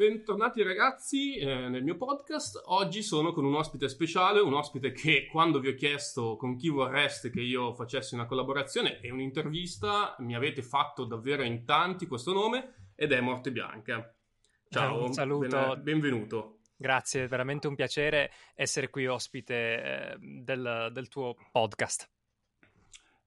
Bentornati ragazzi eh, nel mio podcast. Oggi sono con un ospite speciale, un ospite che quando vi ho chiesto con chi vorreste che io facessi una collaborazione e un'intervista, mi avete fatto davvero in tanti questo nome ed è Morte Bianca. Ciao, un saluto. Ben, benvenuto. Grazie, è veramente un piacere essere qui ospite eh, del, del tuo podcast.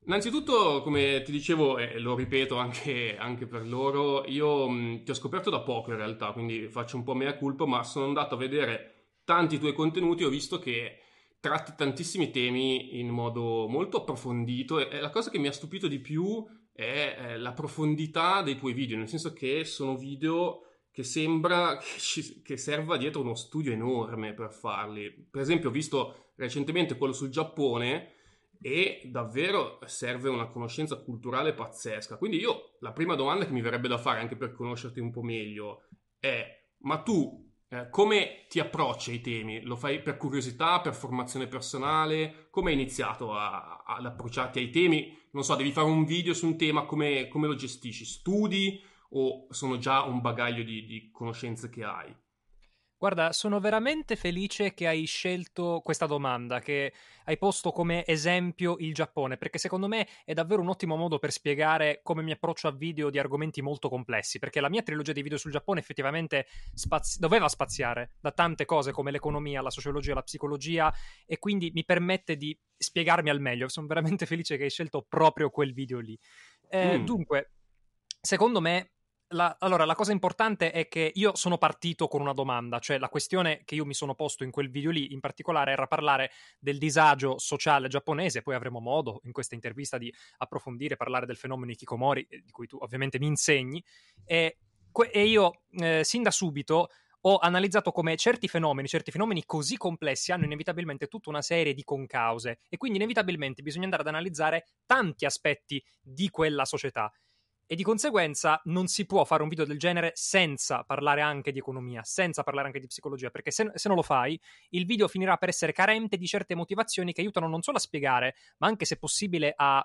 Innanzitutto, come ti dicevo, e lo ripeto anche, anche per loro, io mh, ti ho scoperto da poco in realtà, quindi faccio un po' mea culpa, ma sono andato a vedere tanti tuoi contenuti ho visto che tratti tantissimi temi in modo molto approfondito e, e la cosa che mi ha stupito di più è eh, la profondità dei tuoi video, nel senso che sono video che sembra che, ci, che serva dietro uno studio enorme per farli. Per esempio, ho visto recentemente quello sul Giappone e davvero serve una conoscenza culturale pazzesca. Quindi io la prima domanda che mi verrebbe da fare anche per conoscerti un po' meglio è ma tu eh, come ti approcci ai temi? Lo fai per curiosità, per formazione personale? Come hai iniziato a, ad approcciarti ai temi? Non so, devi fare un video su un tema, come, come lo gestisci? Studi o sono già un bagaglio di, di conoscenze che hai? Guarda, sono veramente felice che hai scelto questa domanda, che hai posto come esempio il Giappone, perché secondo me è davvero un ottimo modo per spiegare come mi approccio a video di argomenti molto complessi, perché la mia trilogia di video sul Giappone effettivamente spazi- doveva spaziare da tante cose come l'economia, la sociologia, la psicologia e quindi mi permette di spiegarmi al meglio. Sono veramente felice che hai scelto proprio quel video lì. Eh, mm. Dunque, secondo me la, allora, la cosa importante è che io sono partito con una domanda, cioè la questione che io mi sono posto in quel video lì in particolare era parlare del disagio sociale giapponese, poi avremo modo in questa intervista di approfondire, parlare del fenomeno Ikikomori, di cui tu ovviamente mi insegni, e, e io eh, sin da subito ho analizzato come certi fenomeni, certi fenomeni così complessi hanno inevitabilmente tutta una serie di concause. E quindi inevitabilmente bisogna andare ad analizzare tanti aspetti di quella società e di conseguenza non si può fare un video del genere senza parlare anche di economia, senza parlare anche di psicologia, perché se, se, non lo fai, il video finirà per essere carente di certe motivazioni che aiutano non solo a spiegare, ma anche se possibile a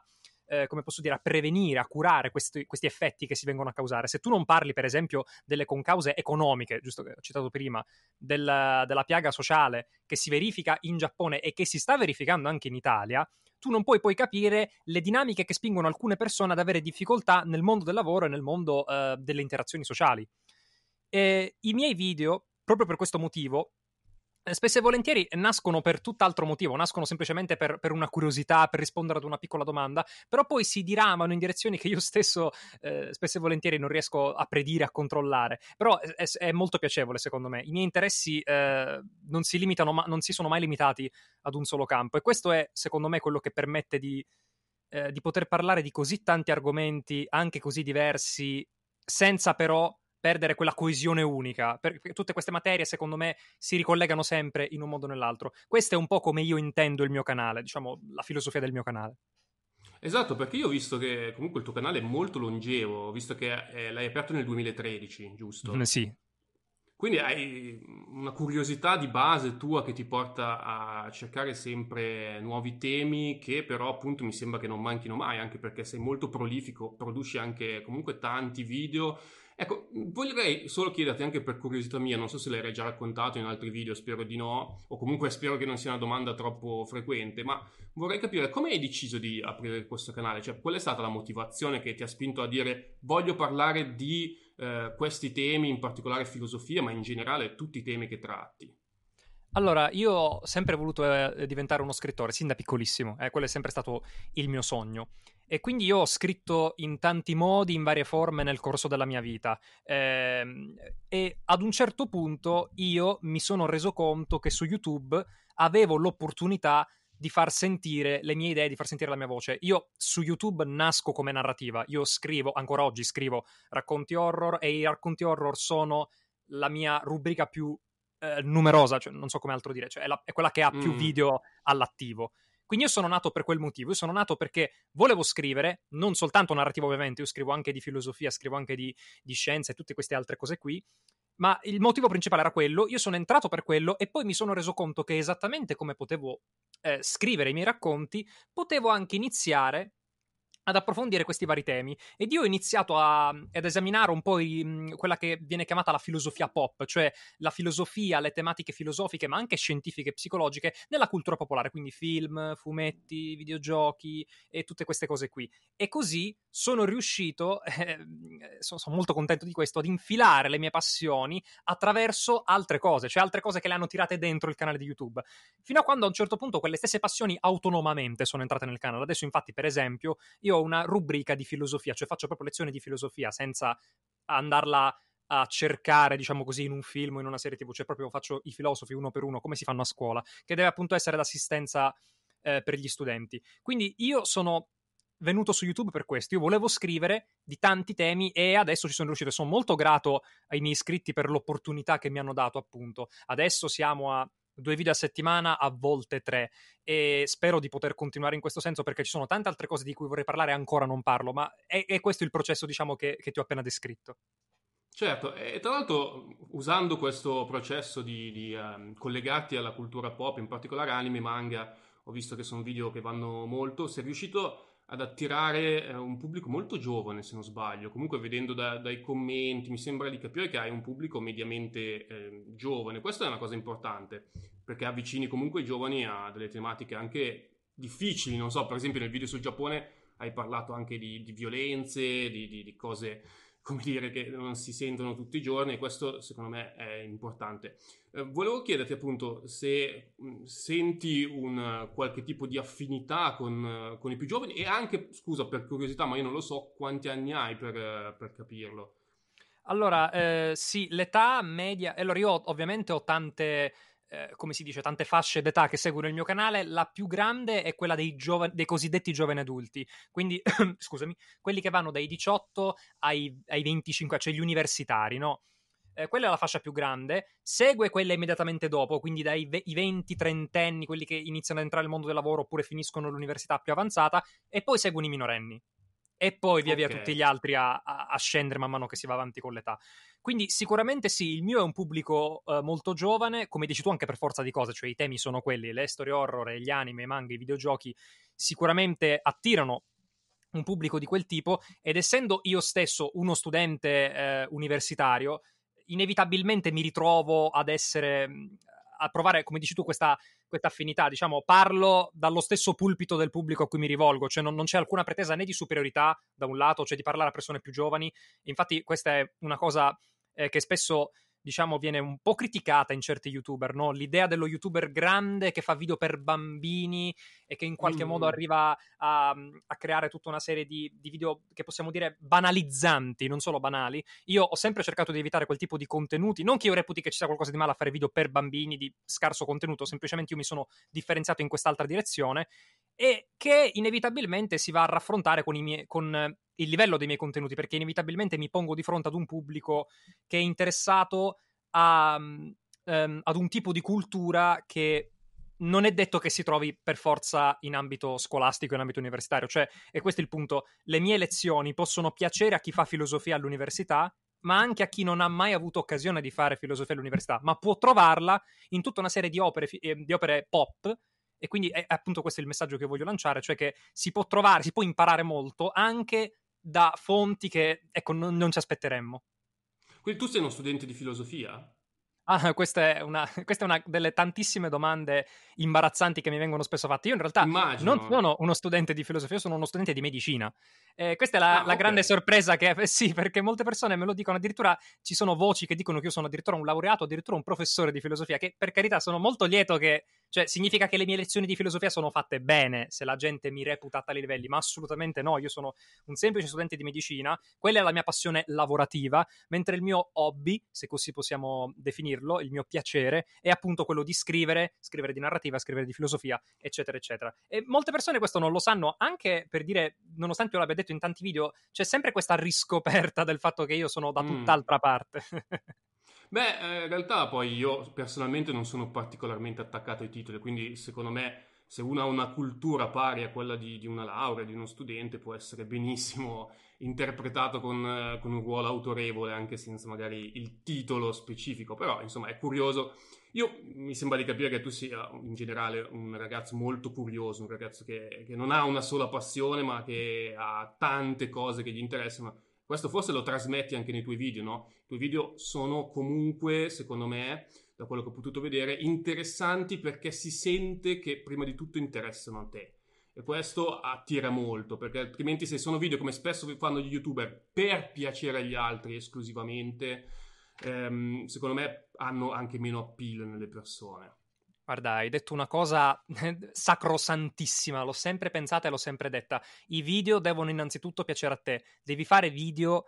eh, come posso dire, a prevenire, a curare questi, questi, effetti che si vengono a causare. Se tu non parli, per esempio, delle concause economiche, giusto che ho citato prima, del, della piaga sociale che si verifica in Giappone e che si sta verificando anche in Italia, tu non puoi poi capire le dinamiche che spingono alcune persone ad avere difficoltà nel mondo del lavoro e nel mondo uh, delle interazioni sociali. E I miei video, proprio per questo motivo, eh, spesso e volentieri nascono per tutt'altro motivo, nascono semplicemente per, per, una curiosità, per rispondere ad una piccola domanda, però poi si diramano in direzioni che io stesso eh, spesso e volentieri non riesco a predire, a controllare. Però è, è molto piacevole secondo me. I miei interessi eh, non si limitano, ma non si sono mai limitati ad un solo campo e questo è secondo me quello che permette di, eh, di poter parlare di così tanti argomenti, anche così diversi, senza però perdere quella coesione unica. Perché tutte queste materie, secondo me, si ricollegano sempre in un modo o nell'altro. Questo è un po' come io intendo il mio canale, diciamo, la filosofia del mio canale. Esatto, perché io ho visto che comunque il tuo canale è molto longevo, visto che eh, l'hai aperto nel 2013, giusto? Mm, sì. Quindi hai una curiosità di base tua che ti porta a cercare sempre nuovi temi che però appunto mi sembra che non manchino mai, anche perché sei molto prolifico, produci anche comunque tanti video Ecco, vorrei solo chiederti anche per curiosità mia, non so se l'hai già raccontato in altri video, spero di no, o comunque spero che non sia una domanda troppo frequente, ma vorrei capire come hai deciso di aprire questo canale, cioè qual è stata la motivazione che ti ha spinto a dire voglio parlare di eh, questi temi, in particolare filosofia, ma in generale tutti i temi che tratti? Allora, io ho sempre voluto eh, diventare uno scrittore, sin da piccolissimo, eh, quello è sempre stato il mio sogno. E quindi io ho scritto in tanti modi, in varie forme nel corso della mia vita. Eh, e ad un certo punto io mi sono reso conto che su YouTube avevo l'opportunità di far sentire le mie idee, di far sentire la mia voce. Io su YouTube nasco come narrativa, io scrivo, ancora oggi scrivo racconti horror e i racconti horror sono la mia rubrica più eh, numerosa, cioè, non so come altro dire, cioè è, la, è quella che ha più mm. video all'attivo. Quindi io sono nato per quel motivo, io sono nato perché volevo scrivere, non soltanto narrativo ovviamente, io scrivo anche di filosofia, scrivo anche di, di scienza e tutte queste altre cose qui, ma il motivo principale era quello, io sono entrato per quello e poi mi sono reso conto che esattamente come potevo eh, scrivere i miei racconti, potevo anche iniziare ad approfondire questi vari temi ed io ho iniziato a, ad esaminare un po' i, quella che viene chiamata la filosofia pop, cioè la filosofia, le tematiche filosofiche ma anche scientifiche e psicologiche nella cultura popolare, quindi film, fumetti, videogiochi e tutte queste cose qui. E così sono riuscito, eh, sono, sono molto contento di questo, ad infilare le mie passioni attraverso altre cose, cioè altre cose che le hanno tirate dentro il canale di YouTube, fino a quando a un certo punto quelle stesse passioni autonomamente sono entrate nel canale. Adesso infatti, per esempio, io una rubrica di filosofia, cioè faccio proprio lezioni di filosofia senza andarla a cercare, diciamo così, in un film o in una serie TV, cioè proprio faccio i filosofi uno per uno, come si fanno a scuola, che deve appunto essere l'assistenza eh, per gli studenti. Quindi io sono venuto su YouTube per questo. Io volevo scrivere di tanti temi e adesso ci sono riuscito. Sono molto grato ai miei iscritti per l'opportunità che mi hanno dato, appunto. Adesso siamo a due video a settimana, a volte tre. E spero di poter continuare in questo senso perché ci sono tante altre cose di cui vorrei parlare e ancora non parlo, ma è, è questo il processo, diciamo, che, che ti ho appena descritto. Certo, e tra l'altro usando questo processo di, di um, collegarti alla cultura pop, in particolare anime, manga, ho visto che sono video che vanno molto, sei riuscito ad attirare eh, un pubblico molto giovane, se non sbaglio. Comunque, vedendo da, dai commenti, mi sembra di capire che hai un pubblico mediamente eh, giovane. Questa è una cosa importante, perché avvicini comunque i giovani a delle tematiche anche difficili. Non so, per esempio, nel video sul Giappone hai parlato anche di, di violenze, di, di, di cose come dire, che non si sentono tutti i giorni e questo secondo me è importante. Eh, volevo chiederti appunto se senti un qualche tipo di affinità con, con, i più giovani e anche, scusa per curiosità, ma io non lo so, quanti anni hai per, per capirlo? Allora, eh, sì, l'età media... Allora, io ovviamente ho tante eh, come si dice, tante fasce d'età che seguono il mio canale, la più grande è quella dei, giovani, dei cosiddetti giovani adulti, quindi, scusami, quelli che vanno dai 18 ai, ai 25, cioè gli universitari, no? Eh, quella è la fascia più grande, segue quella immediatamente dopo, quindi dai ve- 20-30 anni, quelli che iniziano ad entrare nel mondo del lavoro oppure finiscono l'università più avanzata, e poi seguono i minorenni e poi via via tutti gli altri a, a, a, scendere man mano che si va avanti con l'età. Quindi sicuramente sì, il mio è un pubblico uh, molto giovane, come dici tu anche per forza di cose, cioè i temi sono quelli, le storie horror, gli anime, i manga, i videogiochi, sicuramente attirano un pubblico di quel tipo ed essendo io stesso uno studente eh, universitario, inevitabilmente mi ritrovo ad essere a provare, come dici tu, questa, questa, affinità. Diciamo, parlo dallo stesso pulpito del pubblico a cui mi rivolgo, cioè non, non, c'è alcuna pretesa né di superiorità da un lato, cioè di parlare a persone più giovani. Infatti, questa è una cosa eh, che spesso diciamo, viene un po' criticata in certi youtuber, no? L'idea dello youtuber grande che fa video per bambini e che in qualche mm. modo arriva a, a, creare tutta una serie di, di, video che possiamo dire banalizzanti, non solo banali. Io ho sempre cercato di evitare quel tipo di contenuti, non che io reputi che ci sia qualcosa di male a fare video per bambini di scarso contenuto, semplicemente io mi sono differenziato in quest'altra direzione e che inevitabilmente si va a raffrontare con, miei, con il livello dei miei contenuti, perché inevitabilmente mi pongo di fronte ad un pubblico che è interessato a, um, ad un tipo di cultura che non è detto che si trovi per forza in ambito scolastico, in ambito universitario. Cioè, e questo è il punto, le mie lezioni possono piacere a chi fa filosofia all'università, ma anche a chi non ha mai avuto occasione di fare filosofia all'università, ma può trovarla in tutta una serie di opere, eh, di opere pop e quindi è appunto questo il messaggio che voglio lanciare, cioè che si può trovare, si può imparare molto anche da fonti che, ecco, non, non ci aspetteremmo. Quindi tu sei uno studente di filosofia? Ah, questa è, una, questa è una delle tantissime domande imbarazzanti che mi vengono spesso fatte. Io in realtà Immagino. non sono uno studente di filosofia, sono uno studente di medicina. Eh, questa è la, ah, la okay. grande sorpresa che eh, sì, perché molte persone me lo dicono, addirittura ci sono voci che dicono che io sono addirittura un laureato, addirittura un professore di filosofia, che per carità sono molto lieto che, cioè significa che le mie lezioni di filosofia sono fatte bene, se la gente mi reputa a tali livelli, ma assolutamente no, io sono un semplice studente di medicina, quella è la mia passione lavorativa, mentre il mio hobby, se così possiamo definirlo, il mio piacere, è appunto quello di scrivere, scrivere di narrativa, scrivere di filosofia, eccetera, eccetera. E molte persone questo non lo sanno, anche per dire, nonostante io l'abbia detto in tanti video, c'è sempre questa riscoperta del fatto che io sono da mm. tutt'altra mm. parte. Beh, eh, in realtà poi io personalmente non sono particolarmente attaccato ai titoli, quindi secondo me se uno ha una cultura pari a quella di, di una laurea, di uno studente, può essere benissimo interpretato con, con, un ruolo autorevole, anche senza magari il titolo specifico, però insomma è curioso. Io mi sembra di capire che tu sia in generale un ragazzo molto curioso, un ragazzo che, che non ha una sola passione, ma che ha tante cose che gli interessano. Questo forse lo trasmetti anche nei tuoi video, no? I tuoi video sono comunque, secondo me, da quello che ho potuto vedere, interessanti perché si sente che prima di tutto interessano a te. E questo attira molto, perché altrimenti se sono video come spesso fanno gli youtuber per piacere agli altri esclusivamente, ehm, secondo me hanno anche meno appeal nelle persone. Guarda, hai detto una cosa sacrosantissima, l'ho sempre pensata e l'ho sempre detta. I video devono innanzitutto piacere a te, devi fare video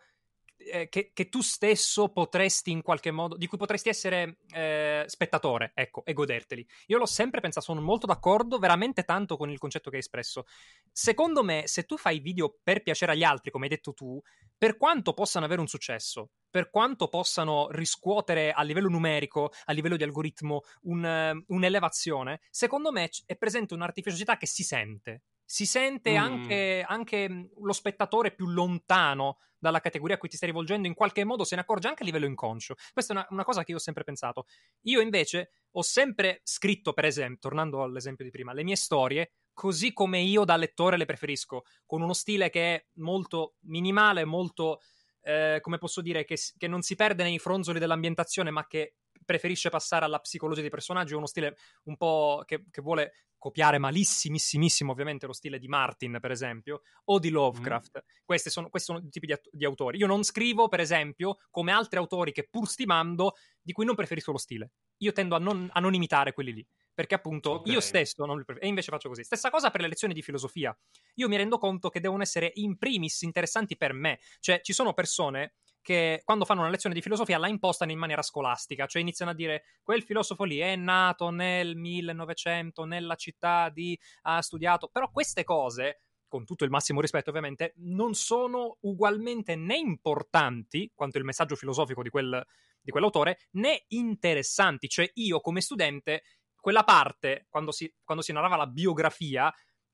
eh, che, che, tu stesso potresti in qualche modo, di cui potresti essere eh, spettatore, ecco, e goderteli. Io l'ho sempre pensato, sono molto d'accordo, veramente tanto con il concetto che hai espresso. Secondo me, se tu fai video per piacere agli altri, come hai detto tu, per quanto possano avere un successo, per quanto possano riscuotere a livello numerico, a livello di algoritmo, un, un'elevazione, secondo me è presente un'artificiosità che si sente si sente mm. anche, anche, mm, lo spettatore più lontano dalla categoria a cui ti stai rivolgendo, in qualche modo se ne accorge anche a livello inconscio. Questa è una, una, cosa che io ho sempre pensato. Io invece ho sempre scritto, per esempio, tornando all'esempio di prima, le mie storie così come io da lettore le preferisco, con uno stile che è molto minimale, molto, eh, come posso dire, che, che non si perde nei fronzoli dell'ambientazione, ma che preferisce passare alla psicologia dei personaggi, uno stile un po' che, che vuole copiare malissimissimissimo ovviamente lo stile di Martin, per esempio, o di Lovecraft. Mm. Questi, sono, questi sono i tipi di, di, autori. Io non scrivo, per esempio, come altri autori che pur stimando, di cui non preferisco lo stile. Io tendo a non, a non imitare quelli lì. Perché appunto okay. io stesso non li preferisco. E invece faccio così. Stessa cosa per le lezioni di filosofia. Io mi rendo conto che devono essere in primis interessanti per me. Cioè, ci sono persone che quando fanno una lezione di filosofia la impostano in maniera scolastica, cioè iniziano a dire quel filosofo lì è nato nel 1900 nella città di ha studiato, però queste cose con tutto il massimo rispetto ovviamente, non sono ugualmente né importanti quanto il messaggio filosofico di, quel, di quell'autore, né interessanti. Cioè io come studente, quella parte, quando si, quando si narrava la biografia,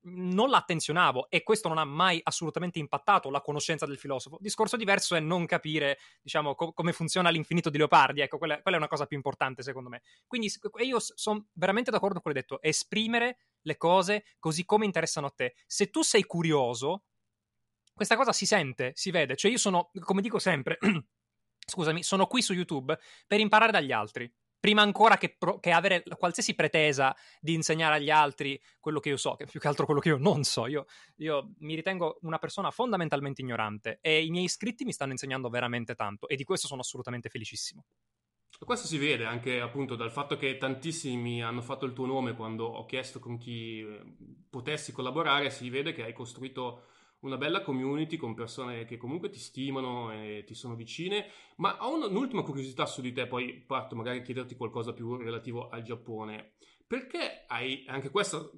non l'attenzionavo e questo non ha mai assolutamente impattato la conoscenza del filosofo. Discorso diverso è non capire, diciamo, co- come funziona l'infinito di Leopardi, ecco, quella, quella, è una cosa più importante secondo me. Quindi io sono veramente d'accordo con quello che hai detto, esprimere le cose così come interessano a te. Se tu sei curioso, questa cosa si sente, si vede, cioè io sono, come dico sempre, scusami, sono qui su YouTube per imparare dagli altri prima ancora che, pro- che, avere qualsiasi pretesa di insegnare agli altri quello che io so, che più che altro quello che io non so. Io, io, mi ritengo una persona fondamentalmente ignorante e i miei iscritti mi stanno insegnando veramente tanto e di questo sono assolutamente felicissimo. Questo si vede anche appunto dal fatto che tantissimi hanno fatto il tuo nome quando ho chiesto con chi potessi collaborare, si vede che hai costruito una bella community con persone che comunque ti stimano e ti sono vicine. Ma ho un'ultima curiosità su di te, poi parto magari a chiederti qualcosa più relativo al Giappone. Perché hai, anche questa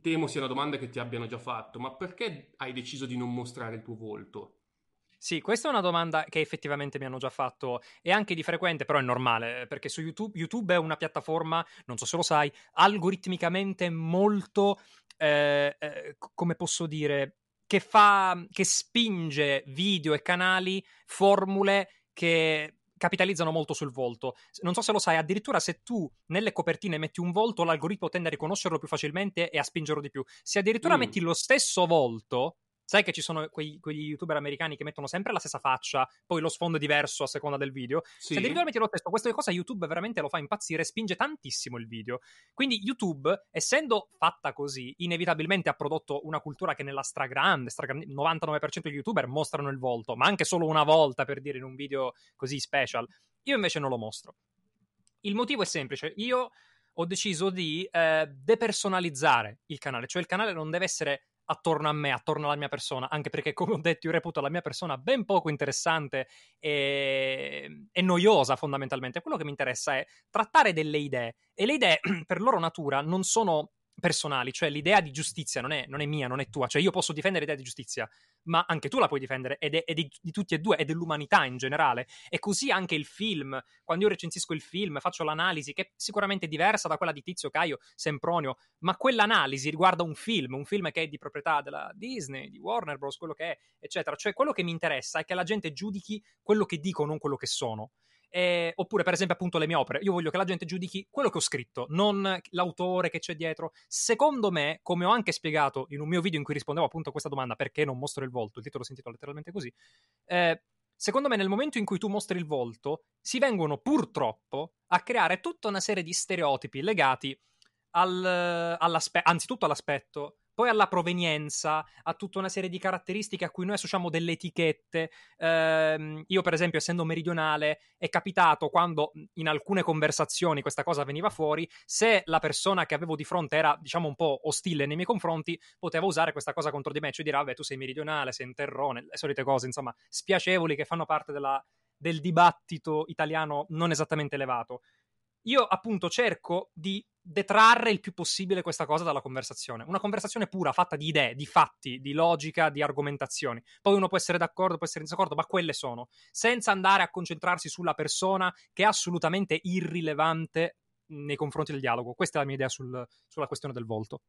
temo sia una domanda che ti abbiano già fatto, ma perché hai deciso di non mostrare il tuo volto? Sì, questa è una domanda che effettivamente mi hanno già fatto e anche di frequente, però è normale, perché su YouTube, YouTube è una piattaforma, non so se lo sai, algoritmicamente molto, eh, eh, come posso dire, che fa, che spinge video e canali, formule che capitalizzano molto sul volto. Non so se lo sai, addirittura se tu nelle copertine metti un volto, l'algoritmo tende a riconoscerlo più facilmente e a spingerlo di più. Se addirittura mm. metti lo stesso volto, Sai che ci sono quei, quegli youtuber americani che mettono sempre la stessa faccia, poi lo sfondo è diverso a seconda del video? Sì. Se devi metti lo stesso, questa cosa YouTube veramente lo fa impazzire, spinge tantissimo il video. Quindi YouTube, essendo fatta così, inevitabilmente ha prodotto una cultura che nella stragrande, stragrande 99% degli youtuber mostrano il volto, ma anche solo una volta per dire in un video così special. Io invece non lo mostro. Il motivo è semplice, io ho deciso di eh, depersonalizzare il canale, cioè il canale non deve essere attorno a me, attorno alla mia persona, anche perché come ho detto io reputo la mia persona ben poco interessante e, e noiosa fondamentalmente. Quello che mi interessa è trattare delle idee e le idee per loro natura non sono personali, cioè l'idea di giustizia non è, non è, mia, non è tua, cioè io posso difendere l'idea di giustizia, ma anche tu la puoi difendere ed è, è di, di, tutti e due, è dell'umanità in generale. E così anche il film, quando io recensisco il film, faccio l'analisi che è sicuramente diversa da quella di Tizio Caio Sempronio, ma quell'analisi riguarda un film, un film che è di proprietà della Disney, di Warner Bros., quello che è, eccetera. Cioè quello che mi interessa è che la gente giudichi quello che dico, non quello che sono. Eh, oppure, per esempio, appunto le mie opere. Io voglio che la gente giudichi quello che ho scritto, non l'autore che c'è dietro. Secondo me, come ho anche spiegato in un mio video in cui rispondevo appunto a questa domanda, perché non mostro il volto, il titolo si intitola letteralmente così. Eh, secondo me, nel momento in cui tu mostri il volto, si vengono purtroppo a creare tutta una serie di stereotipi legati al, all'aspetto, anzitutto all'aspetto poi alla provenienza, a tutta una serie di caratteristiche a cui noi associamo delle etichette. Eh, io, per esempio, essendo meridionale, è capitato quando in alcune conversazioni questa cosa veniva fuori, se la persona che avevo di fronte era, diciamo, un po' ostile nei miei confronti, poteva usare questa cosa contro di me, cioè dire, vabbè, tu sei meridionale, sei un terrone, le solite cose, insomma, spiacevoli che fanno parte della, del dibattito italiano non esattamente elevato. Io appunto cerco di detrarre il più possibile questa cosa dalla conversazione. Una conversazione pura, fatta di idee, di fatti, di logica, di argomentazioni. Poi uno può essere d'accordo, può essere in disaccordo, ma quelle sono. Senza andare a concentrarsi sulla persona che è assolutamente irrilevante nei confronti del dialogo. Questa è la mia idea sul, sulla questione del volto.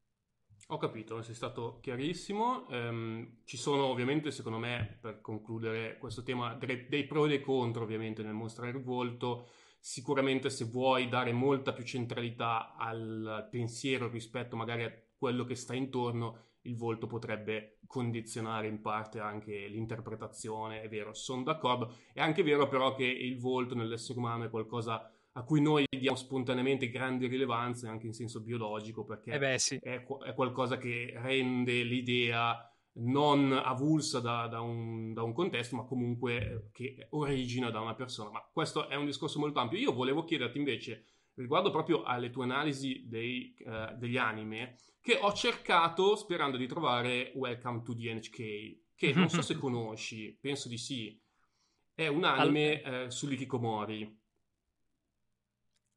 Ho capito, sei stato chiarissimo. Um, ci sono ovviamente, secondo me, per concludere questo tema, dei, pro e dei contro, ovviamente, nel mostrare il volto sicuramente se vuoi dare molta più centralità al pensiero rispetto magari a quello che sta intorno, il volto potrebbe condizionare in parte anche l'interpretazione, è vero, sono d'accordo. È anche vero però che il volto nell'essere umano è qualcosa a cui noi diamo spontaneamente grande rilevanza, anche in senso biologico, perché eh beh, sì. è, è, qualcosa che rende l'idea non avulsa da, da, un, da, un, contesto, ma comunque che origina da una persona. Ma questo è un discorso molto ampio. Io volevo chiederti invece, riguardo proprio alle tue analisi dei, uh, degli anime, che ho cercato sperando di trovare Welcome to the NHK, che non so se conosci, penso di sì. È un anime All... uh, sull'ikikomori.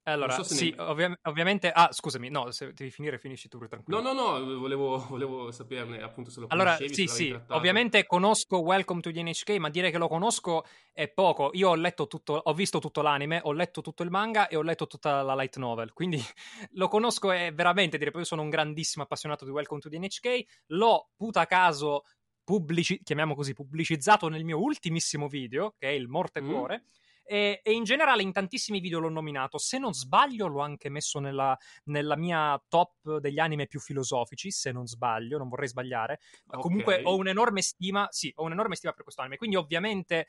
Allora, so sì, ne... ovvia- ovviamente... Ah, scusami, no, se devi finire, finisci tu, tranquillo. No, no, no, volevo, volevo saperne appunto se lo allora, sì, sì, trattato. ovviamente conosco Welcome to the NHK, ma dire che lo conosco è poco. Io ho letto tutto, ho visto tutto l'anime, ho letto tutto il manga e ho letto tutta la light novel, quindi lo conosco e veramente dire, poi io sono un grandissimo appassionato di Welcome to the NHK, l'ho puta caso pubblici- chiamiamo così, pubblicizzato nel mio ultimissimo video, che è il Morte mm. E, e, in generale in tantissimi video l'ho nominato. Se non sbaglio, l'ho anche messo nella, nella, mia top degli anime più filosofici. Se non sbaglio, non vorrei sbagliare. Okay. Comunque ho un'enorme stima. Sì, ho un'enorme stima per questo anime. Quindi, ovviamente,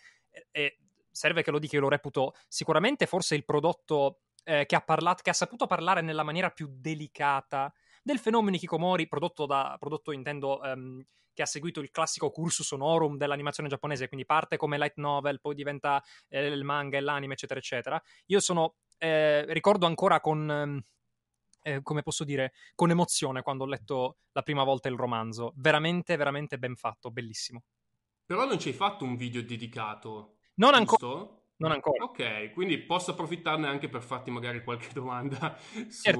eh, serve che lo dica, io lo reputo sicuramente forse il prodotto eh, che, ha parlato, che ha saputo parlare nella maniera più delicata del fenomeno Kikomori, prodotto da, prodotto intendo, um, che ha seguito il classico cursus honorum dell'animazione giapponese, quindi parte come light novel, poi diventa eh, il manga e l'anime, eccetera, eccetera. Io sono, eh, ricordo ancora con... Um, eh, come posso dire, con emozione quando ho letto la prima volta il romanzo. Veramente, veramente ben fatto, bellissimo. Però non ci hai fatto un video dedicato. Non ancora. Non ancora. Ok, quindi posso approfittarne anche per farti magari qualche domanda su,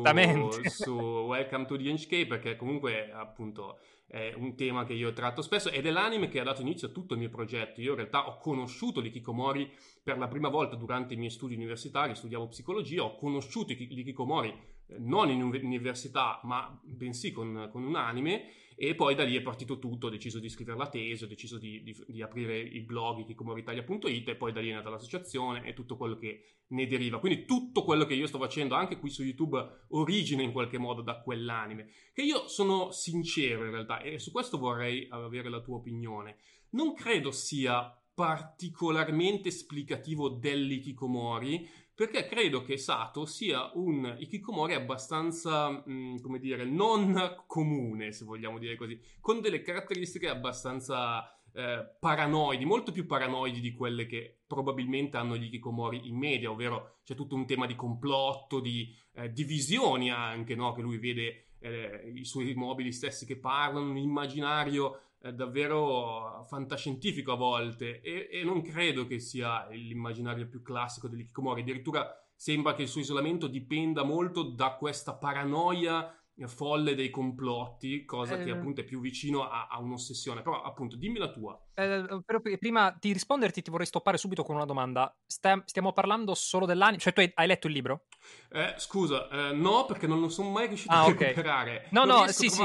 su Welcome to the NHK, perché comunque appunto è un tema che io tratto spesso ed è l'anime che ha dato inizio a tutto il mio progetto. Io in realtà ho conosciuto l'Ikikomori per la prima volta durante i miei studi universitari, studiavo psicologia, ho conosciuto l'Ikikomori eh, non in università, ma bensì con, con un anime e poi da lì è partito tutto, ho deciso di scrivere la tesi, ho deciso di, di, di aprire i blog kikomoritalia.it e poi da lì è nata l'associazione e tutto quello che ne deriva. Quindi tutto quello che io sto facendo anche qui su YouTube origina in qualche modo da quell'anime, che io sono sincero in realtà e su questo vorrei avere la tua opinione. Non credo sia particolarmente esplicativo dell'ikikomori, perché credo che Sato sia un ikikomori abbastanza, mh, mm, come dire, non comune, se vogliamo dire così, con delle caratteristiche abbastanza eh, paranoidi, molto più paranoidi di quelle che probabilmente hanno gli ikikomori in media, ovvero c'è tutto un tema di complotto, di eh, divisioni anche, no? che lui vede eh, i suoi mobili stessi che parlano, un immaginario è davvero fantascientifico a volte e, e, non credo che sia l'immaginario più classico dell'Ikikomori, addirittura sembra che il suo isolamento dipenda molto da questa paranoia folle dei complotti, cosa eh, che appunto è più vicino a, a, un'ossessione. Però appunto dimmi la tua. Eh, però prima di risponderti ti vorrei stoppare subito con una domanda. Sta, stiamo parlando solo dell'anime? Cioè tu hai, hai letto il libro? Eh, scusa, eh, no perché non lo sono mai riuscito ah, a recuperare. No, non no, sì, sì.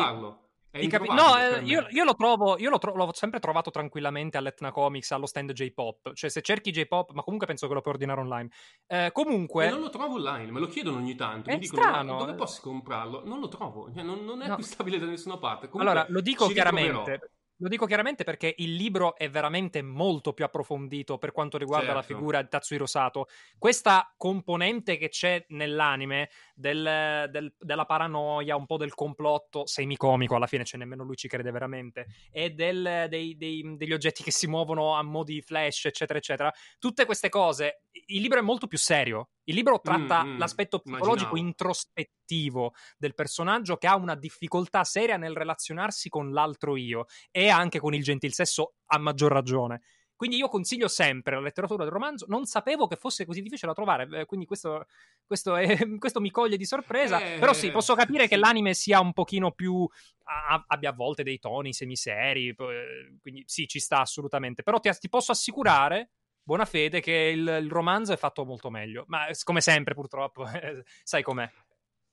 No, eh, io, io, lo trovo, io lo tro- l'ho sempre trovato tranquillamente all'Etna Comics, allo stand J-Pop. Cioè, se cerchi J-Pop, ma comunque penso che lo puoi ordinare online. Eh, comunque. E non lo trovo online, me lo chiedono ogni tanto. È mi dicono, strano. dove posso comprarlo? Non lo trovo, cioè, non, non, è no. acquistabile da nessuna parte. Comunque, allora, lo dico chiaramente. Lo dico chiaramente perché il libro è veramente molto più approfondito per quanto riguarda certo. la figura di Tatsuhiro Sato. Questa componente che c'è nell'anime del, del, della paranoia, un po' del complotto semicomico, alla fine c'è nemmeno lui ci crede veramente, e del, dei, dei, degli oggetti che si muovono a modi flash, eccetera, eccetera. Tutte queste cose, il libro è molto più serio. Il libro tratta mm, mm, l'aspetto psicologico immaginavo. introspettivo del personaggio che ha una difficoltà seria nel relazionarsi con l'altro io e anche con il gentil sesso a maggior ragione. Quindi io consiglio sempre la letteratura del romanzo. Non sapevo che fosse così difficile da trovare, eh, quindi questo, questo, è, questo mi coglie di sorpresa. Eh, Però sì, posso capire sì. che l'anime sia un pochino più... A, abbia a volte dei toni semiseri, eh, quindi sì, ci sta assolutamente. Però ti, ti posso assicurare buona fede che il, il, romanzo è fatto molto meglio. Ma come sempre, purtroppo, sai com'è.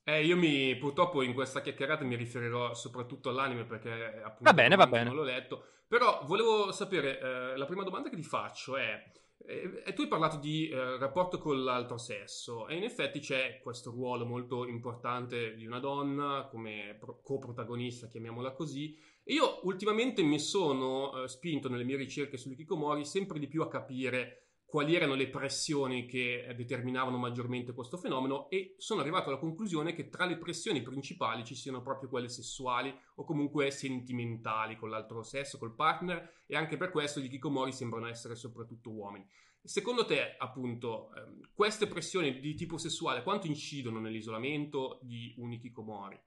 Eh, io mi, purtroppo in questa chiacchierata mi riferirò soprattutto all'anime perché appunto va bene, va bene. non l'ho letto. Però volevo sapere, eh, la prima domanda che ti faccio è, eh, tu hai parlato di eh, rapporto con l'altro sesso e in effetti c'è questo ruolo molto importante di una donna come pro- coprotagonista, chiamiamola così. E io ultimamente mi sono eh, spinto nelle mie ricerche sull'ikikomori sempre di più a capire quali erano le pressioni che eh, determinavano maggiormente questo fenomeno e sono arrivato alla conclusione che tra le pressioni principali ci siano proprio quelle sessuali o comunque sentimentali con l'altro sesso, col partner e anche per questo gli Kikomori sembrano essere soprattutto uomini. Secondo te, appunto, ehm, queste pressioni di tipo sessuale quanto incidono nell'isolamento di un Kikomori?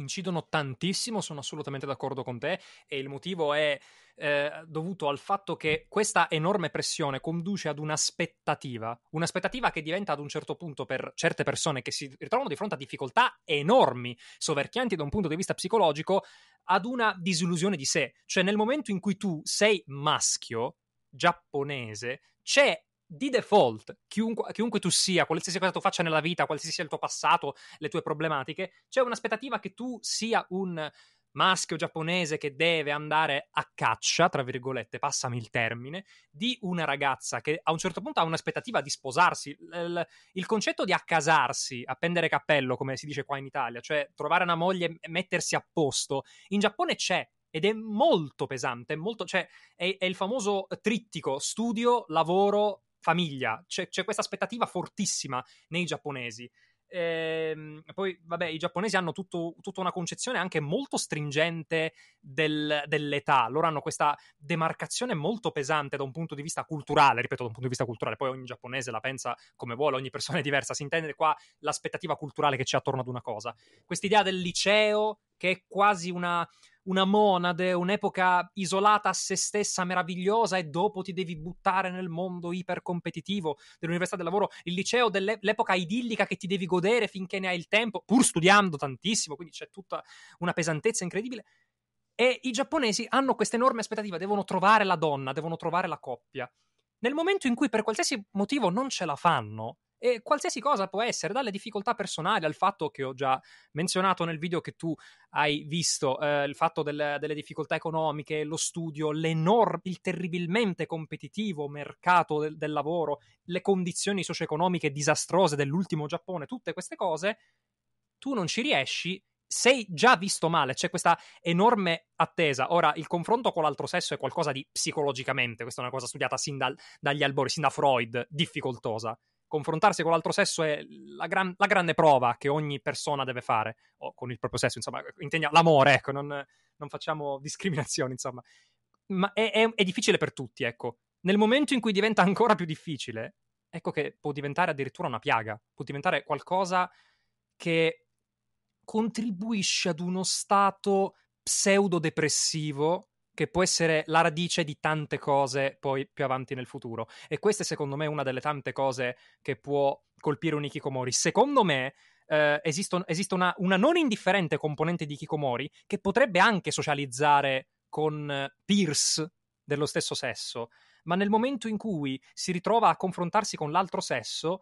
Incidono tantissimo, sono assolutamente d'accordo con te e il motivo è eh, dovuto al fatto che questa enorme pressione conduce ad un'aspettativa, un'aspettativa che diventa ad un certo punto per certe persone che si ritrovano di fronte a difficoltà enormi, soverchianti da un punto di vista psicologico, ad una disillusione di sé. Cioè nel momento in cui tu sei maschio, giapponese, c'è di default, chiunque, chiunque, tu sia, qualsiasi cosa tu faccia nella vita, qualsiasi sia il tuo passato, le tue problematiche, c'è un'aspettativa che tu sia un maschio giapponese che deve andare a caccia, tra virgolette, passami il termine, di una ragazza che a un certo punto ha un'aspettativa di sposarsi. Il, il concetto di accasarsi, appendere cappello, come si dice qua in Italia, cioè trovare una moglie e mettersi a posto, in Giappone c'è. Ed è molto pesante, molto, cioè, è, è il famoso trittico studio, lavoro, famiglia, c'è, c'è questa aspettativa fortissima nei giapponesi. Ehm, poi, vabbè, i giapponesi hanno tutto, tutta una concezione anche molto stringente del, dell'età. Loro hanno questa demarcazione molto pesante da un punto di vista culturale. Ripeto, da un punto di vista culturale, poi ogni giapponese la pensa come vuole, ogni persona è diversa. Si intende qua l'aspettativa culturale che c'è attorno ad una cosa. Quest'idea del liceo, che è quasi una, una monade, un'epoca isolata a se stessa, meravigliosa, e dopo ti devi buttare nel mondo ipercompetitivo dell'università del lavoro, il liceo dell'epoca idillica che ti devi godere finché ne hai il tempo, pur studiando tantissimo, quindi c'è tutta una pesantezza incredibile. E i giapponesi hanno questa enorme aspettativa, devono trovare la donna, devono trovare la coppia. Nel momento in cui per qualsiasi motivo non ce la fanno, E qualsiasi cosa può essere, dalle difficoltà personali al fatto che ho già menzionato nel video che tu hai visto, eh, il fatto del, delle difficoltà economiche, lo studio, il terribilmente competitivo mercato del, del lavoro, le condizioni socio-economiche disastrose dell'ultimo Giappone, tutte queste cose, tu non ci riesci sei già visto male, c'è questa enorme attesa. Ora, il confronto con l'altro sesso è qualcosa di psicologicamente, questa è una cosa studiata sin dal, dagli albori, sin da Freud, difficoltosa confrontarsi con l'altro sesso è la, gran, la, grande prova che ogni persona deve fare, o con il proprio sesso, insomma, intendiamo l'amore, ecco, non, non facciamo discriminazioni, insomma. Ma è, è, è difficile per tutti, ecco. Nel momento in cui diventa ancora più difficile, ecco che può diventare addirittura una piaga, può diventare qualcosa che contribuisce ad uno stato pseudo-depressivo che può essere la radice di tante cose poi più avanti nel futuro. E questa è secondo me una delle tante cose che può colpire un Ikikomori. Secondo me eh, esiste, esiste una, una, non indifferente componente di Ikikomori che potrebbe anche socializzare con peers dello stesso sesso, ma nel momento in cui si ritrova a confrontarsi con l'altro sesso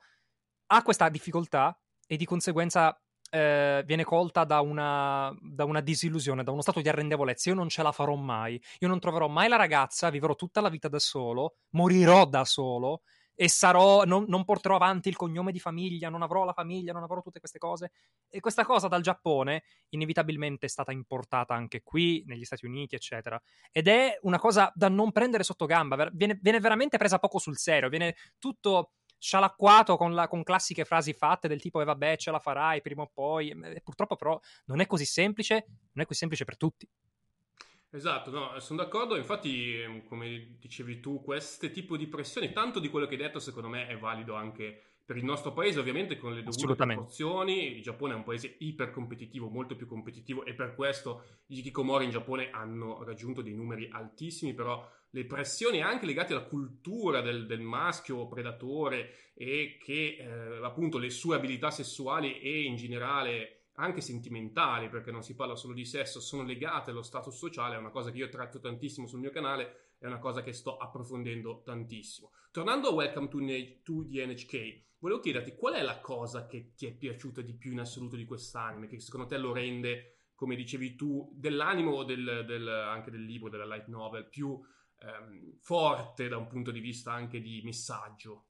ha questa difficoltà e di conseguenza eh, viene colta da una, da una, disillusione, da uno stato di arrendevolezza. Io non ce la farò mai, io non troverò mai la ragazza, vivrò tutta la vita da solo, morirò da solo e sarò, non, non, porterò avanti il cognome di famiglia, non avrò la famiglia, non avrò tutte queste cose. E questa cosa dal Giappone inevitabilmente è stata importata anche qui, negli Stati Uniti, eccetera. Ed è una cosa da non prendere sotto gamba, viene, viene veramente presa poco sul serio, viene tutto scialacquato con, la, con, classiche frasi fatte del tipo, e eh vabbè, ce la farai prima o poi. E purtroppo, però, non è così semplice, non è così semplice per tutti. Esatto, no, sono d'accordo. Infatti, ehm, come dicevi tu, questo tipo di pressioni, tanto di quello che hai detto, secondo me è valido anche per il nostro paese, ovviamente con le dovute proporzioni. Il Giappone è un paese ipercompetitivo, molto più competitivo, e per questo gli Kikomori in Giappone hanno raggiunto dei numeri altissimi, però le pressioni anche legate alla cultura del, del maschio predatore e che eh, appunto le sue abilità sessuali e in generale anche sentimentali, perché non si parla solo di sesso, sono legate allo status sociale, è una cosa che io tratto tantissimo sul mio canale, è una cosa che sto approfondendo tantissimo. Tornando a Welcome to, to the NHK, volevo chiederti qual è la cosa che ti è piaciuta di più in assoluto di quest'anime, che secondo te lo rende, come dicevi tu, dell'animo o del, del, anche del libro, della light novel, più ehm, forte da un punto di vista anche di messaggio.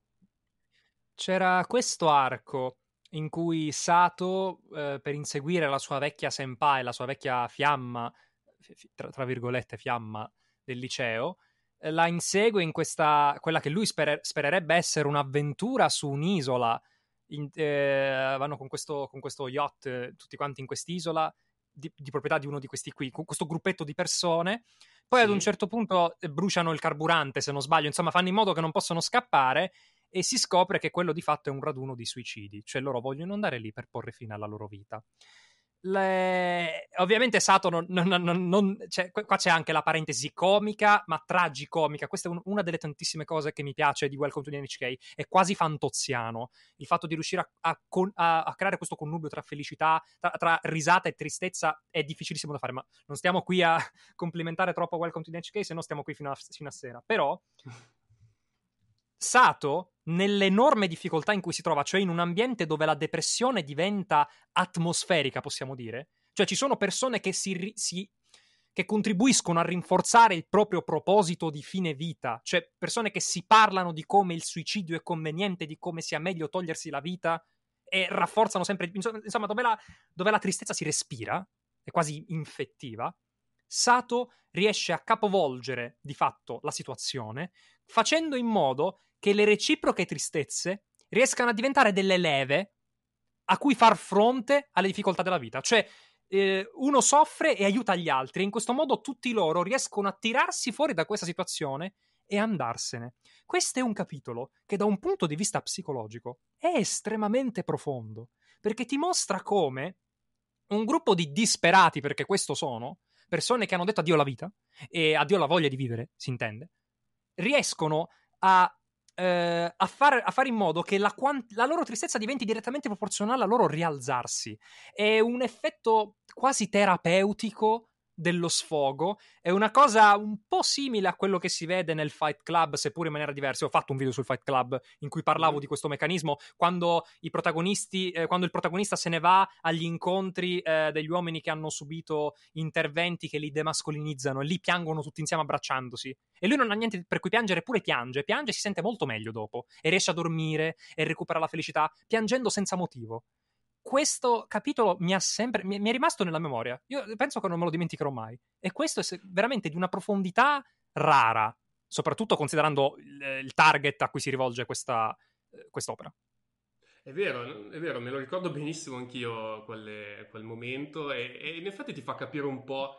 C'era questo arco in cui Sato, eh, per inseguire la sua vecchia senpai, la sua vecchia fiamma, tra, tra virgolette fiamma del liceo, eh, la insegue in questa, quella che lui sper- spererebbe essere un'avventura su un'isola. In, eh, vanno con questo, con questo yacht eh, tutti quanti in quest'isola di, di, proprietà di uno di questi qui, con questo gruppetto di persone poi sì. ad un certo punto eh, bruciano il carburante, se non sbaglio, insomma fanno in modo che non possano scappare e si scopre che quello di fatto è un raduno di suicidi, cioè loro vogliono andare lì per porre fine alla loro vita. Le... Ovviamente Sato non, non, non, non cioè, qua c'è anche la parentesi comica, ma tragicomica. Questa è un, una delle tantissime cose che mi piace di Welcome to the NHK. È quasi fantoziano il fatto di riuscire a, a, a, a creare questo connubio tra felicità, tra, tra, risata e tristezza. È difficilissimo da fare, ma non stiamo qui a complimentare troppo Welcome to the NHK, se no stiamo qui fino a, fino a sera. Però Sato, nell'enorme difficoltà in cui si trova, cioè in un ambiente dove la depressione diventa atmosferica, possiamo dire, cioè ci sono persone che, si, si, che contribuiscono a rinforzare il proprio proposito di fine vita, cioè persone che si parlano di come il suicidio è conveniente, di come sia meglio togliersi la vita e rafforzano sempre, insomma, dove la, dove la tristezza si respira, è quasi infettiva. Sato riesce a capovolgere di fatto la situazione facendo in modo che le reciproche tristezze riescano a diventare delle leve a cui far fronte alle difficoltà della vita. Cioè, eh, uno soffre e aiuta gli altri, e in questo modo tutti loro riescono a tirarsi fuori da questa situazione e andarsene. Questo è un capitolo che, da un punto di vista psicologico, è estremamente profondo, perché ti mostra come un gruppo di disperati, perché questo sono, persone che hanno detto addio alla vita e addio alla voglia di vivere, si intende, riescono a eh, a, far, a, fare in modo che la, quant- la, loro tristezza diventi direttamente proporzionale al loro rialzarsi. È un effetto quasi terapeutico dello sfogo. È una cosa un po' simile a quello che si vede nel Fight Club, seppur in maniera diversa. Ho fatto un video sul Fight Club in cui parlavo mm. di questo meccanismo quando i protagonisti, eh, quando il protagonista se ne va agli incontri eh, degli uomini che hanno subito interventi che li demascolinizzano e lì piangono tutti insieme abbracciandosi. E lui non ha niente per cui piangere, eppure piange, piange e si sente molto meglio dopo e riesce a dormire e recupera la felicità piangendo senza motivo questo capitolo mi ha sempre mi, mi, è rimasto nella memoria. Io penso che non me lo dimenticherò mai. E questo è veramente di una profondità rara, soprattutto considerando il, il target a cui si rivolge questa, eh, quest'opera. È vero, è vero, me lo ricordo benissimo anch'io quelle, quel momento e, e, in effetti ti fa capire un po'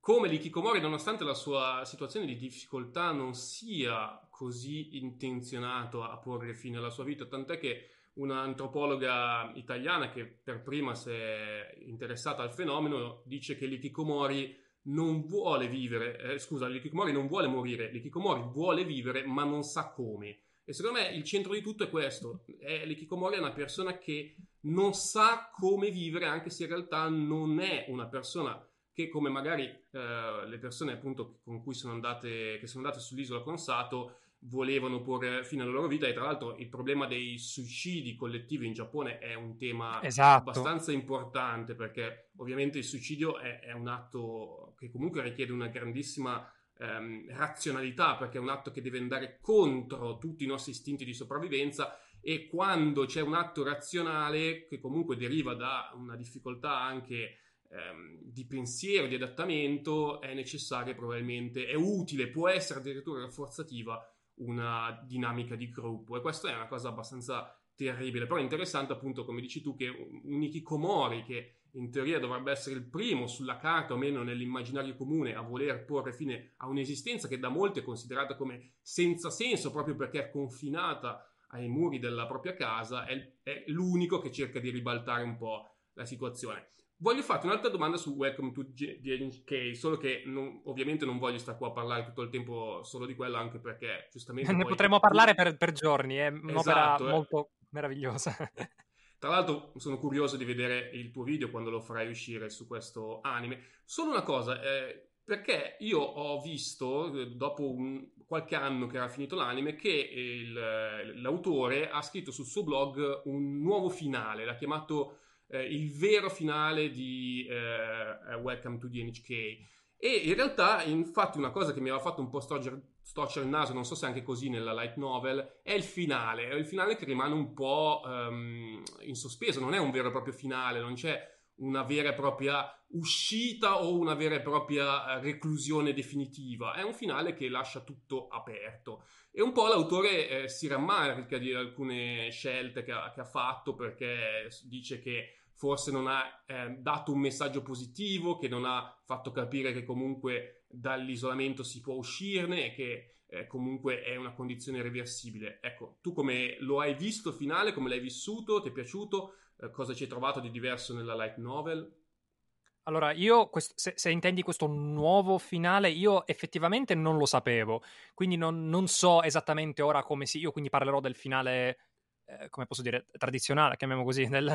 come l'Ikikomori, nonostante la sua situazione di difficoltà, non sia così intenzionato a porre fine alla sua vita, tant'è che un'antropologa italiana che per prima si è interessata al fenomeno dice che l'Ikikomori non vuole vivere, eh, scusa, l'Ikikomori non vuole morire, l'Ikikomori vuole vivere ma non sa come. E secondo me il centro di tutto è questo, è, l'Ikikomori è una persona che non sa come vivere anche se in realtà non è una persona che come magari eh, le persone appunto con cui sono andate, che sono andate sull'isola con Sato volevano porre fine alla loro vita e tra l'altro il problema dei suicidi collettivi in Giappone è un tema esatto. abbastanza importante perché ovviamente il suicidio è, è, un atto che comunque richiede una grandissima ehm, razionalità perché è un atto che deve andare contro tutti i nostri istinti di sopravvivenza e quando c'è un atto razionale che comunque deriva da una difficoltà anche ehm, di pensiero, di adattamento, è necessaria probabilmente, è utile, può essere addirittura rafforzativa una dinamica di gruppo e questa è una cosa abbastanza terribile, però è interessante appunto come dici tu che un Ikikomori che in teoria dovrebbe essere il primo sulla carta o meno nell'immaginario comune a voler porre fine a un'esistenza che da molti è considerata come senza senso proprio perché è confinata ai muri della propria casa, è, è l'unico che cerca di ribaltare un po' la situazione. Voglio farti un'altra domanda su Welcome to JNK, solo che non, ovviamente non voglio stare qua a parlare tutto il tempo solo di quello, anche perché giustamente... Ne potremmo parlare per, per, giorni, è un'opera esatto, eh. molto meravigliosa. Tra l'altro sono curioso di vedere il tuo video quando lo farai uscire su questo anime. Solo una cosa, eh, perché io ho visto, eh, dopo un, qualche anno che era finito l'anime, che il, l'autore ha scritto sul suo blog un nuovo finale, l'ha chiamato eh, il vero finale di eh, Welcome to the NHK. E in realtà, infatti, una cosa che mi aveva fatto un po' storcere, storcere il naso, non so se anche così nella light novel, è il finale. È il finale che rimane un po' um, in sospeso, non è un vero e proprio finale, non c'è una vera e propria uscita o una vera e propria eh, reclusione definitiva, è un finale che lascia tutto aperto. E un po' l'autore eh, si rammarica di alcune scelte che ha, che ha, fatto perché dice che forse non ha eh, dato un messaggio positivo, che non ha fatto capire che comunque dall'isolamento si può uscirne e che eh, comunque è una condizione irreversibile. Ecco, tu come lo hai visto finale, come l'hai vissuto, ti è piaciuto? Eh, cosa ci hai trovato di diverso nella light novel? Allora, io, quest- se, se, intendi questo nuovo finale, io effettivamente non lo sapevo, quindi non, non so esattamente ora come si... Io quindi parlerò del finale, eh, come posso dire, tradizionale, chiamiamo così, del,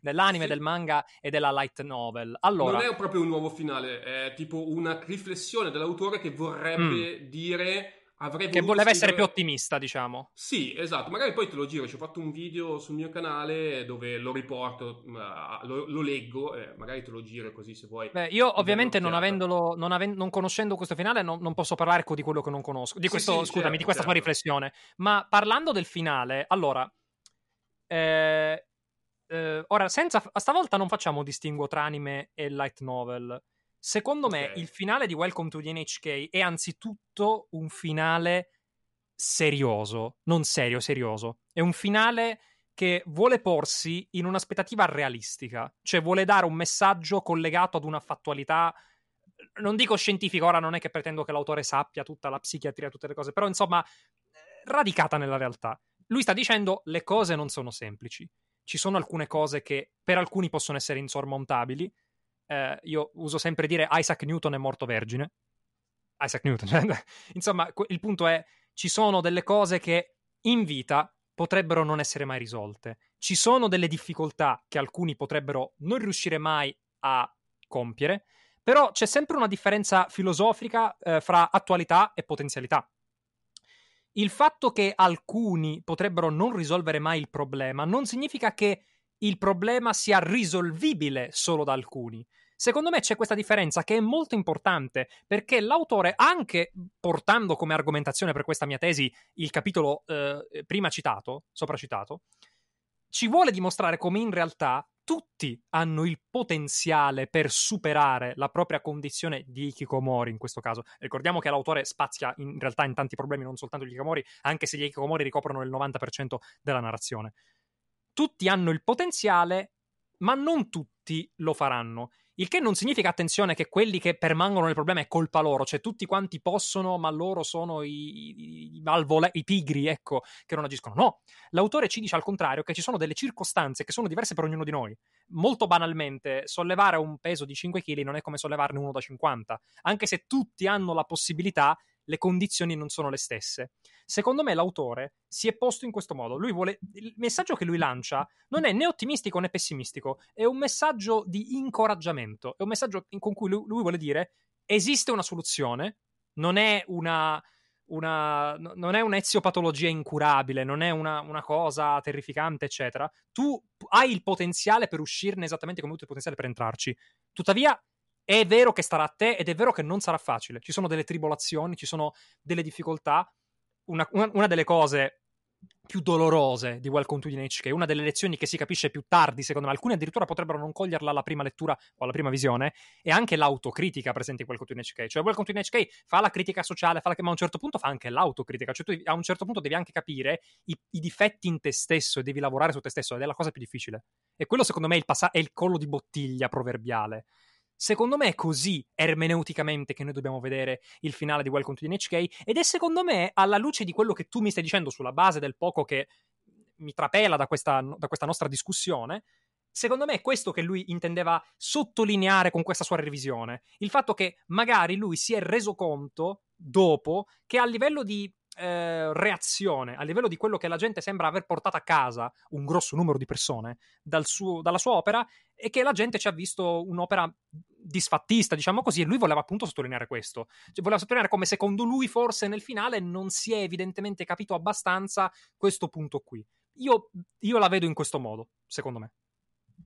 dell'anime, sì. del manga e della light novel. Allora... Non è proprio un nuovo finale, è tipo una riflessione dell'autore che vorrebbe mm. dire avrei che voleva essere più ottimista, diciamo. Sì, esatto. Magari poi te lo giro. Ci ho fatto un video sul mio canale dove lo riporto, lo, lo leggo. Eh, magari te lo giro così se vuoi. Beh, io ovviamente non, avendolo, non, aven- non, conoscendo questo finale, non, non, posso parlare di quello che non conosco. Di questo, sì, sì, scusami, certo, di questa certo. tua riflessione. Ma parlando del finale, allora. Eh, eh, ora, senza, stavolta non facciamo distinguo tra anime e light novel Secondo me il finale di Welcome to the NHK è anzitutto un finale serioso, non serio, serioso. È un finale che vuole porsi in un'aspettativa realistica, cioè vuole dare un messaggio collegato ad una fattualità non dico scientifica, ora non è che pretendo che l'autore sappia tutta la psichiatria, tutte le cose, però insomma, radicata nella realtà. Lui sta dicendo le cose non sono semplici. Ci sono alcune cose che per alcuni possono essere insormontabili, eh, io uso sempre dire Isaac Newton è morto vergine. Isaac Newton, cioè, insomma, il punto è ci sono delle cose che in vita potrebbero non essere mai risolte. Ci sono delle difficoltà che alcuni potrebbero non riuscire mai a compiere, Però c'è sempre una differenza filosofica eh, fra attualità e potenzialità. Il fatto che alcuni potrebbero non risolvere mai il problema non significa che il problema sia risolvibile solo da alcuni. Secondo me c'è questa differenza che è molto importante perché l'autore, anche portando come argomentazione per questa mia tesi il capitolo eh, prima citato, sopra citato, ci vuole dimostrare come in realtà tutti hanno il potenziale per superare la propria condizione di Ikikomori in questo caso. Ricordiamo che l'autore spazia in realtà in tanti problemi, non soltanto gli Ikikomori, anche se gli Ikikomori ricoprono il 90% della narrazione. Tutti hanno il potenziale, ma non tutti lo faranno. Il che non significa, attenzione, che quelli che permangono nel problema è colpa loro, cioè tutti quanti possono, ma loro sono i, i, malvole- i pigri, ecco, che non agiscono. No, l'autore ci dice al contrario che ci sono delle circostanze che sono diverse per ognuno di noi. Molto banalmente, sollevare un peso di 5 kg non è come sollevarne uno da 50, anche se tutti hanno la possibilità le condizioni non sono le stesse. Secondo me l'autore si è posto in questo modo. Vuole il messaggio che lui lancia non è né ottimistico né pessimistico, è un messaggio di incoraggiamento, è un messaggio con cui lui, lui vuole dire esiste una soluzione, non è una una, non è un'eziopatologia incurabile, non è una, una, cosa terrificante, eccetera. Tu hai il potenziale per uscirne esattamente come tu hai il potenziale per entrarci. Tuttavia, è vero che starà a te ed è vero che non sarà facile. Ci sono delle tribolazioni, ci sono delle difficoltà. Una, una, una delle cose più dolorose di Welcome to NHK, una delle lezioni che si capisce più tardi, secondo me, alcuni addirittura potrebbero non coglierla alla prima lettura o alla prima visione, è anche l'autocritica presente in Welcome to NHK. Cioè, Welcome to NHK fa la critica sociale, fa la... ma a un certo punto fa anche l'autocritica. Cioè, tu a un certo punto devi anche capire i, i, difetti in te stesso e devi lavorare su te stesso, ed è la cosa più difficile. E quello, secondo me, è il, passa- è il collo di bottiglia proverbiale. Secondo me è così ermeneuticamente che noi dobbiamo vedere il finale di Welcome to the NHK ed è secondo me alla luce di quello che tu mi stai dicendo sulla base del poco che mi trapela da questa, da questa nostra discussione, secondo me è questo che lui intendeva sottolineare con questa sua revisione. Il fatto che magari lui si è reso conto dopo che a livello di eh, reazione, a livello di quello che la gente sembra aver portato a casa, un grosso numero di persone, dal suo, dalla sua opera, e che la gente ci ha visto un'opera disfattista, diciamo così, e lui voleva appunto sottolineare questo. Cioè, voleva sottolineare come secondo lui forse nel finale non si è evidentemente capito abbastanza questo punto qui. Io, io la vedo in questo modo, secondo me.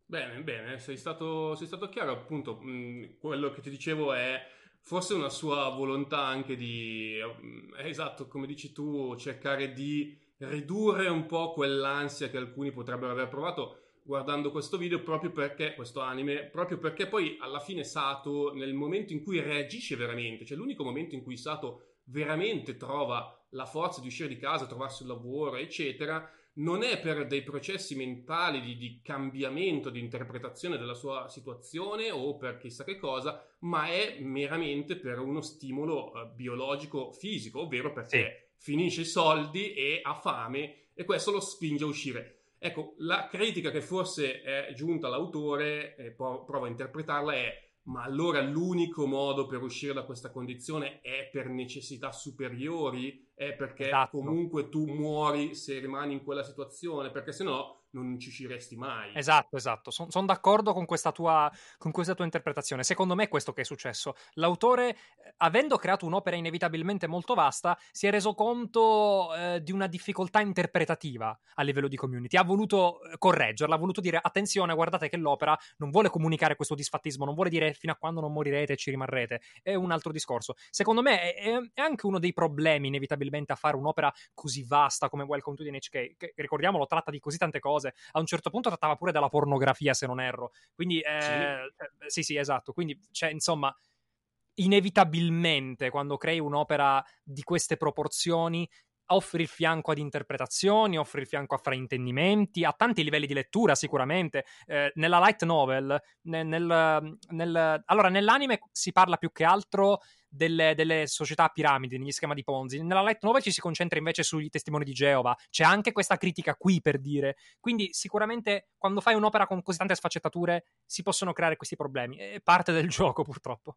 Bene, bene, sei stato, sei stato chiaro, appunto, mh, quello che ti dicevo è forse una sua volontà anche di, eh, esatto, come dici tu, cercare di ridurre un po' quell'ansia che alcuni potrebbero aver provato guardando questo video proprio perché questo anime, proprio perché poi alla fine Sato nel momento in cui reagisce veramente, cioè l'unico momento in cui Sato veramente trova la forza di uscire di casa, trovarsi un lavoro, eccetera, non è per dei processi mentali di, di, cambiamento, di interpretazione della sua situazione o per chissà che cosa, ma è meramente per uno stimolo uh, biologico fisico, ovvero perché sì. finisce i soldi e ha fame e questo lo spinge a uscire. Ecco, la critica che forse è giunta all'autore, e provo a interpretarla, è ma allora l'unico modo per uscire da questa condizione è per necessità superiori? È perché esatto. comunque tu muori se rimani in quella situazione? Perché se no non ci usciresti mai. Esatto, esatto. Sono son d'accordo con questa, tua, con questa tua interpretazione. Secondo me è questo che è successo. L'autore, eh, avendo creato un'opera inevitabilmente molto vasta, si è reso conto eh, di una difficoltà interpretativa a livello di community. Ha voluto eh, correggerla, ha voluto dire attenzione, guardate che l'opera non vuole comunicare questo disfattismo, non vuole dire fino a quando non morirete e ci rimarrete. È un altro discorso. Secondo me è, è anche uno dei problemi inevitabilmente a fare un'opera così vasta come Welcome to the NHK, che ricordiamolo tratta di così tante cose cose. A un certo punto trattava pure della pornografia, se non erro. Quindi, eh, sì. Eh, sì, sì, esatto. Quindi, cioè, insomma, inevitabilmente quando crei un'opera di queste proporzioni offri il fianco ad interpretazioni, offri il fianco a fraintendimenti, a tanti livelli di lettura sicuramente. Eh, nella light novel, nel, nel, nel, allora nell'anime si parla più che altro delle, delle, società a piramidi, negli schemi di Ponzi. Nella light novel ci si concentra invece sugli testimoni di Geova. C'è anche questa critica qui per dire. Quindi sicuramente quando fai un'opera con così tante sfaccettature si possono creare questi problemi. È parte del gioco purtroppo.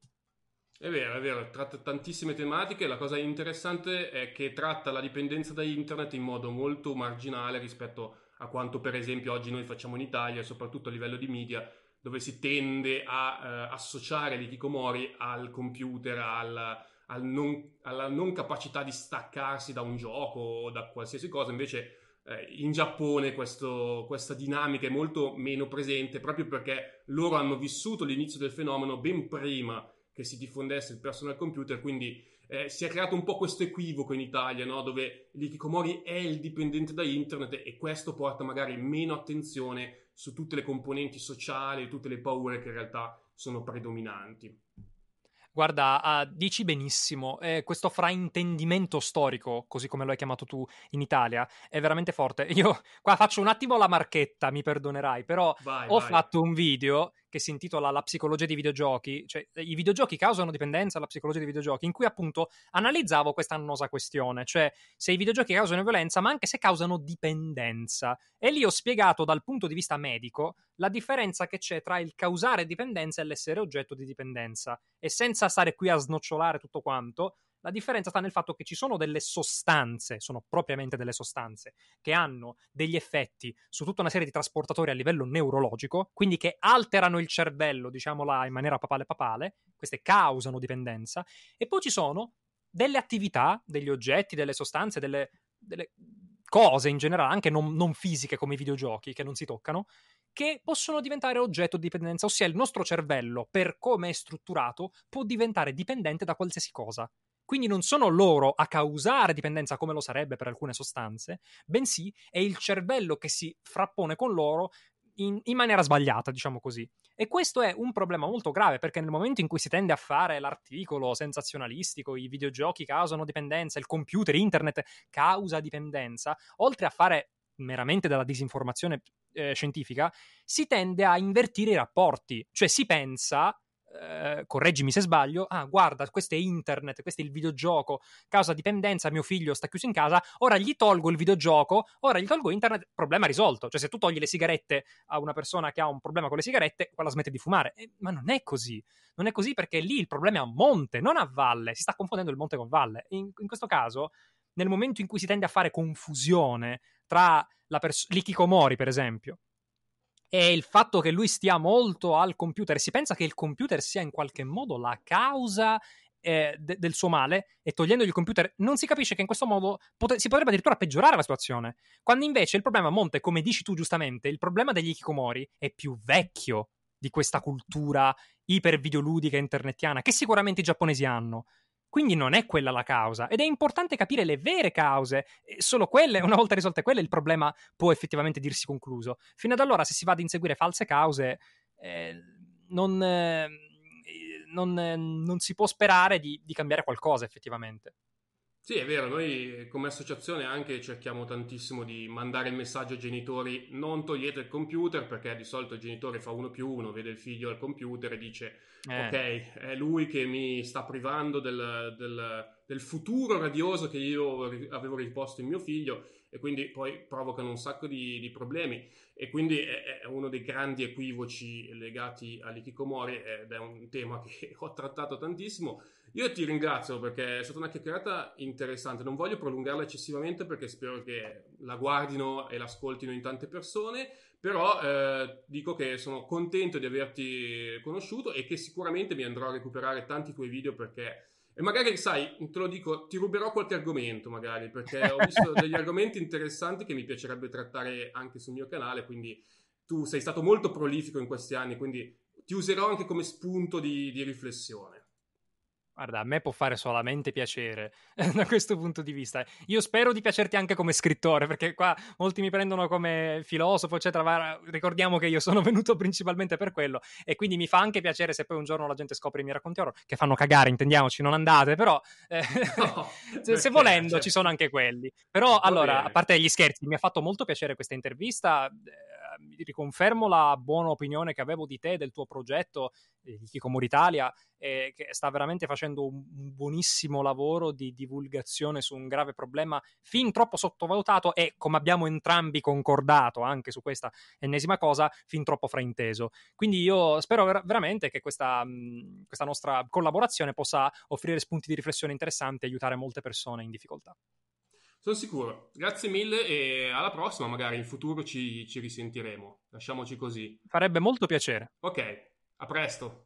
È vero, è vero, tratta tantissime tematiche. La cosa interessante è che tratta la dipendenza da internet in modo molto marginale rispetto a quanto per esempio oggi noi facciamo in Italia, soprattutto a livello di media, dove si tende a eh, associare l'ikikomori al computer, al, al non, alla non capacità di staccarsi da un gioco o da qualsiasi cosa, invece eh, in Giappone questo, questa dinamica è molto meno presente proprio perché loro hanno vissuto l'inizio del fenomeno ben prima che si diffondesse il personal computer, quindi eh, si è creato un po' questo equivoco in Italia, no? dove l'ikikomori è il dipendente da internet e questo porta magari meno attenzione su tutte le componenti sociali, tutte le paure che in realtà sono predominanti. Guarda, uh, dici benissimo, eh, questo fraintendimento storico, così come lo hai chiamato tu in Italia, è veramente forte. Io qua faccio un attimo la marchetta, mi perdonerai, però vai, ho vai. fatto un video che si intitola La psicologia dei videogiochi, cioè i videogiochi causano dipendenza, la psicologia dei videogiochi, in cui appunto analizzavo questa annosa questione, cioè se i videogiochi causano violenza, ma anche se causano dipendenza. E lì ho spiegato dal punto di vista medico la differenza che c'è tra il causare dipendenza e l'essere oggetto di dipendenza. E senza stare qui a snocciolare tutto quanto, la differenza sta nel fatto che ci sono delle sostanze, sono propriamente delle sostanze, che hanno degli effetti su tutta una serie di trasportatori a livello neurologico, quindi che alterano il cervello, diciamola in maniera papale papale, queste causano dipendenza, e poi ci sono delle attività, degli oggetti, delle sostanze, delle, delle cose in generale, anche non, non fisiche come i videogiochi, che non si toccano, che possono diventare oggetto di dipendenza, ossia il nostro cervello, per come è strutturato, può diventare dipendente da qualsiasi cosa. Quindi non sono loro a causare dipendenza come lo sarebbe per alcune sostanze, bensì è il cervello che si frappone con loro in, in, maniera sbagliata, diciamo così. E questo è un problema molto grave perché nel momento in cui si tende a fare l'articolo sensazionalistico, i videogiochi causano dipendenza, il computer, internet causa dipendenza, oltre a fare meramente della disinformazione eh, scientifica, si tende a invertire i rapporti, cioè si pensa eh, correggimi se sbaglio, ah guarda, questo è internet, questo è il videogioco, causa dipendenza, mio figlio sta chiuso in casa, ora gli tolgo il videogioco, ora gli tolgo internet, problema risolto. Cioè se tu togli le sigarette a una persona che ha un problema con le sigarette, quella smette di fumare. Eh, ma non è così, non è così perché lì il problema è a monte, non a valle, si sta confondendo il monte con valle. In, in questo caso, nel momento in cui si tende a fare confusione tra la pers- l'ikikomori, per esempio, e il fatto che lui stia molto al computer, si pensa che il computer sia in qualche modo la causa eh, de- del suo male e togliendogli il computer non si capisce che in questo modo pot- si potrebbe addirittura peggiorare la situazione. Quando invece il problema monte, come dici tu giustamente, il problema degli Ikikomori è più vecchio di questa cultura iper videoludica internetiana che sicuramente i giapponesi hanno. Quindi non è quella la causa ed è importante capire le vere cause. Solo quelle, una volta risolte quelle, il problema può effettivamente dirsi concluso. Fino ad allora, se si va ad inseguire false cause, eh, non, eh, non, eh, non, si può sperare di, di cambiare qualcosa effettivamente. Sì, è vero, noi come associazione anche cerchiamo tantissimo di mandare il messaggio ai genitori non togliete il computer perché di solito il genitore fa uno più uno, vede il figlio al computer e dice eh. ok, è lui che mi sta privando del, del, del futuro radioso che io avevo riposto in mio figlio e quindi poi provocano un sacco di, di problemi e quindi è, è, uno dei grandi equivoci legati all'ikikomori ed è un tema che ho trattato tantissimo io ti ringrazio perché è stata una chiacchierata interessante. Non voglio prolungarla eccessivamente perché spero che la guardino e l'ascoltino in tante persone. Però eh, dico che sono contento di averti conosciuto e che sicuramente mi andrò a recuperare tanti tuoi video perché. E magari, sai, te lo dico, ti ruberò qualche argomento, magari, perché ho visto degli argomenti interessanti che mi piacerebbe trattare anche sul mio canale. Quindi tu sei stato molto prolifico in questi anni, quindi ti userò anche come spunto di, di riflessione. Guarda, a me può fare solamente piacere da questo punto di vista. Io spero di piacerti anche come scrittore, perché qua molti mi prendono come filosofo, eccetera. Ma ricordiamo che io sono venuto principalmente per quello, e quindi mi fa anche piacere se poi un giorno la gente scopre i miei racconti oro, che fanno cagare, intendiamoci, non andate, però eh, no, se, se, volendo certo. ci sono anche quelli. Però, allora, a parte gli scherzi, mi ha fatto molto piacere questa intervista. Eh, riconfermo la buona opinione che avevo di te, del tuo progetto, di Kikomori Italia, eh, che sta veramente facendo un, buonissimo lavoro di divulgazione su un grave problema fin troppo sottovalutato e, come abbiamo entrambi concordato anche su questa ennesima cosa, fin troppo frainteso. Quindi io spero ver- veramente che questa, mh, questa nostra collaborazione possa offrire spunti di riflessione interessanti e aiutare molte persone in difficoltà. Sono sicuro. Grazie mille e alla prossima, magari in futuro ci, ci risentiremo. Lasciamoci così. Farebbe molto piacere. Ok, a presto.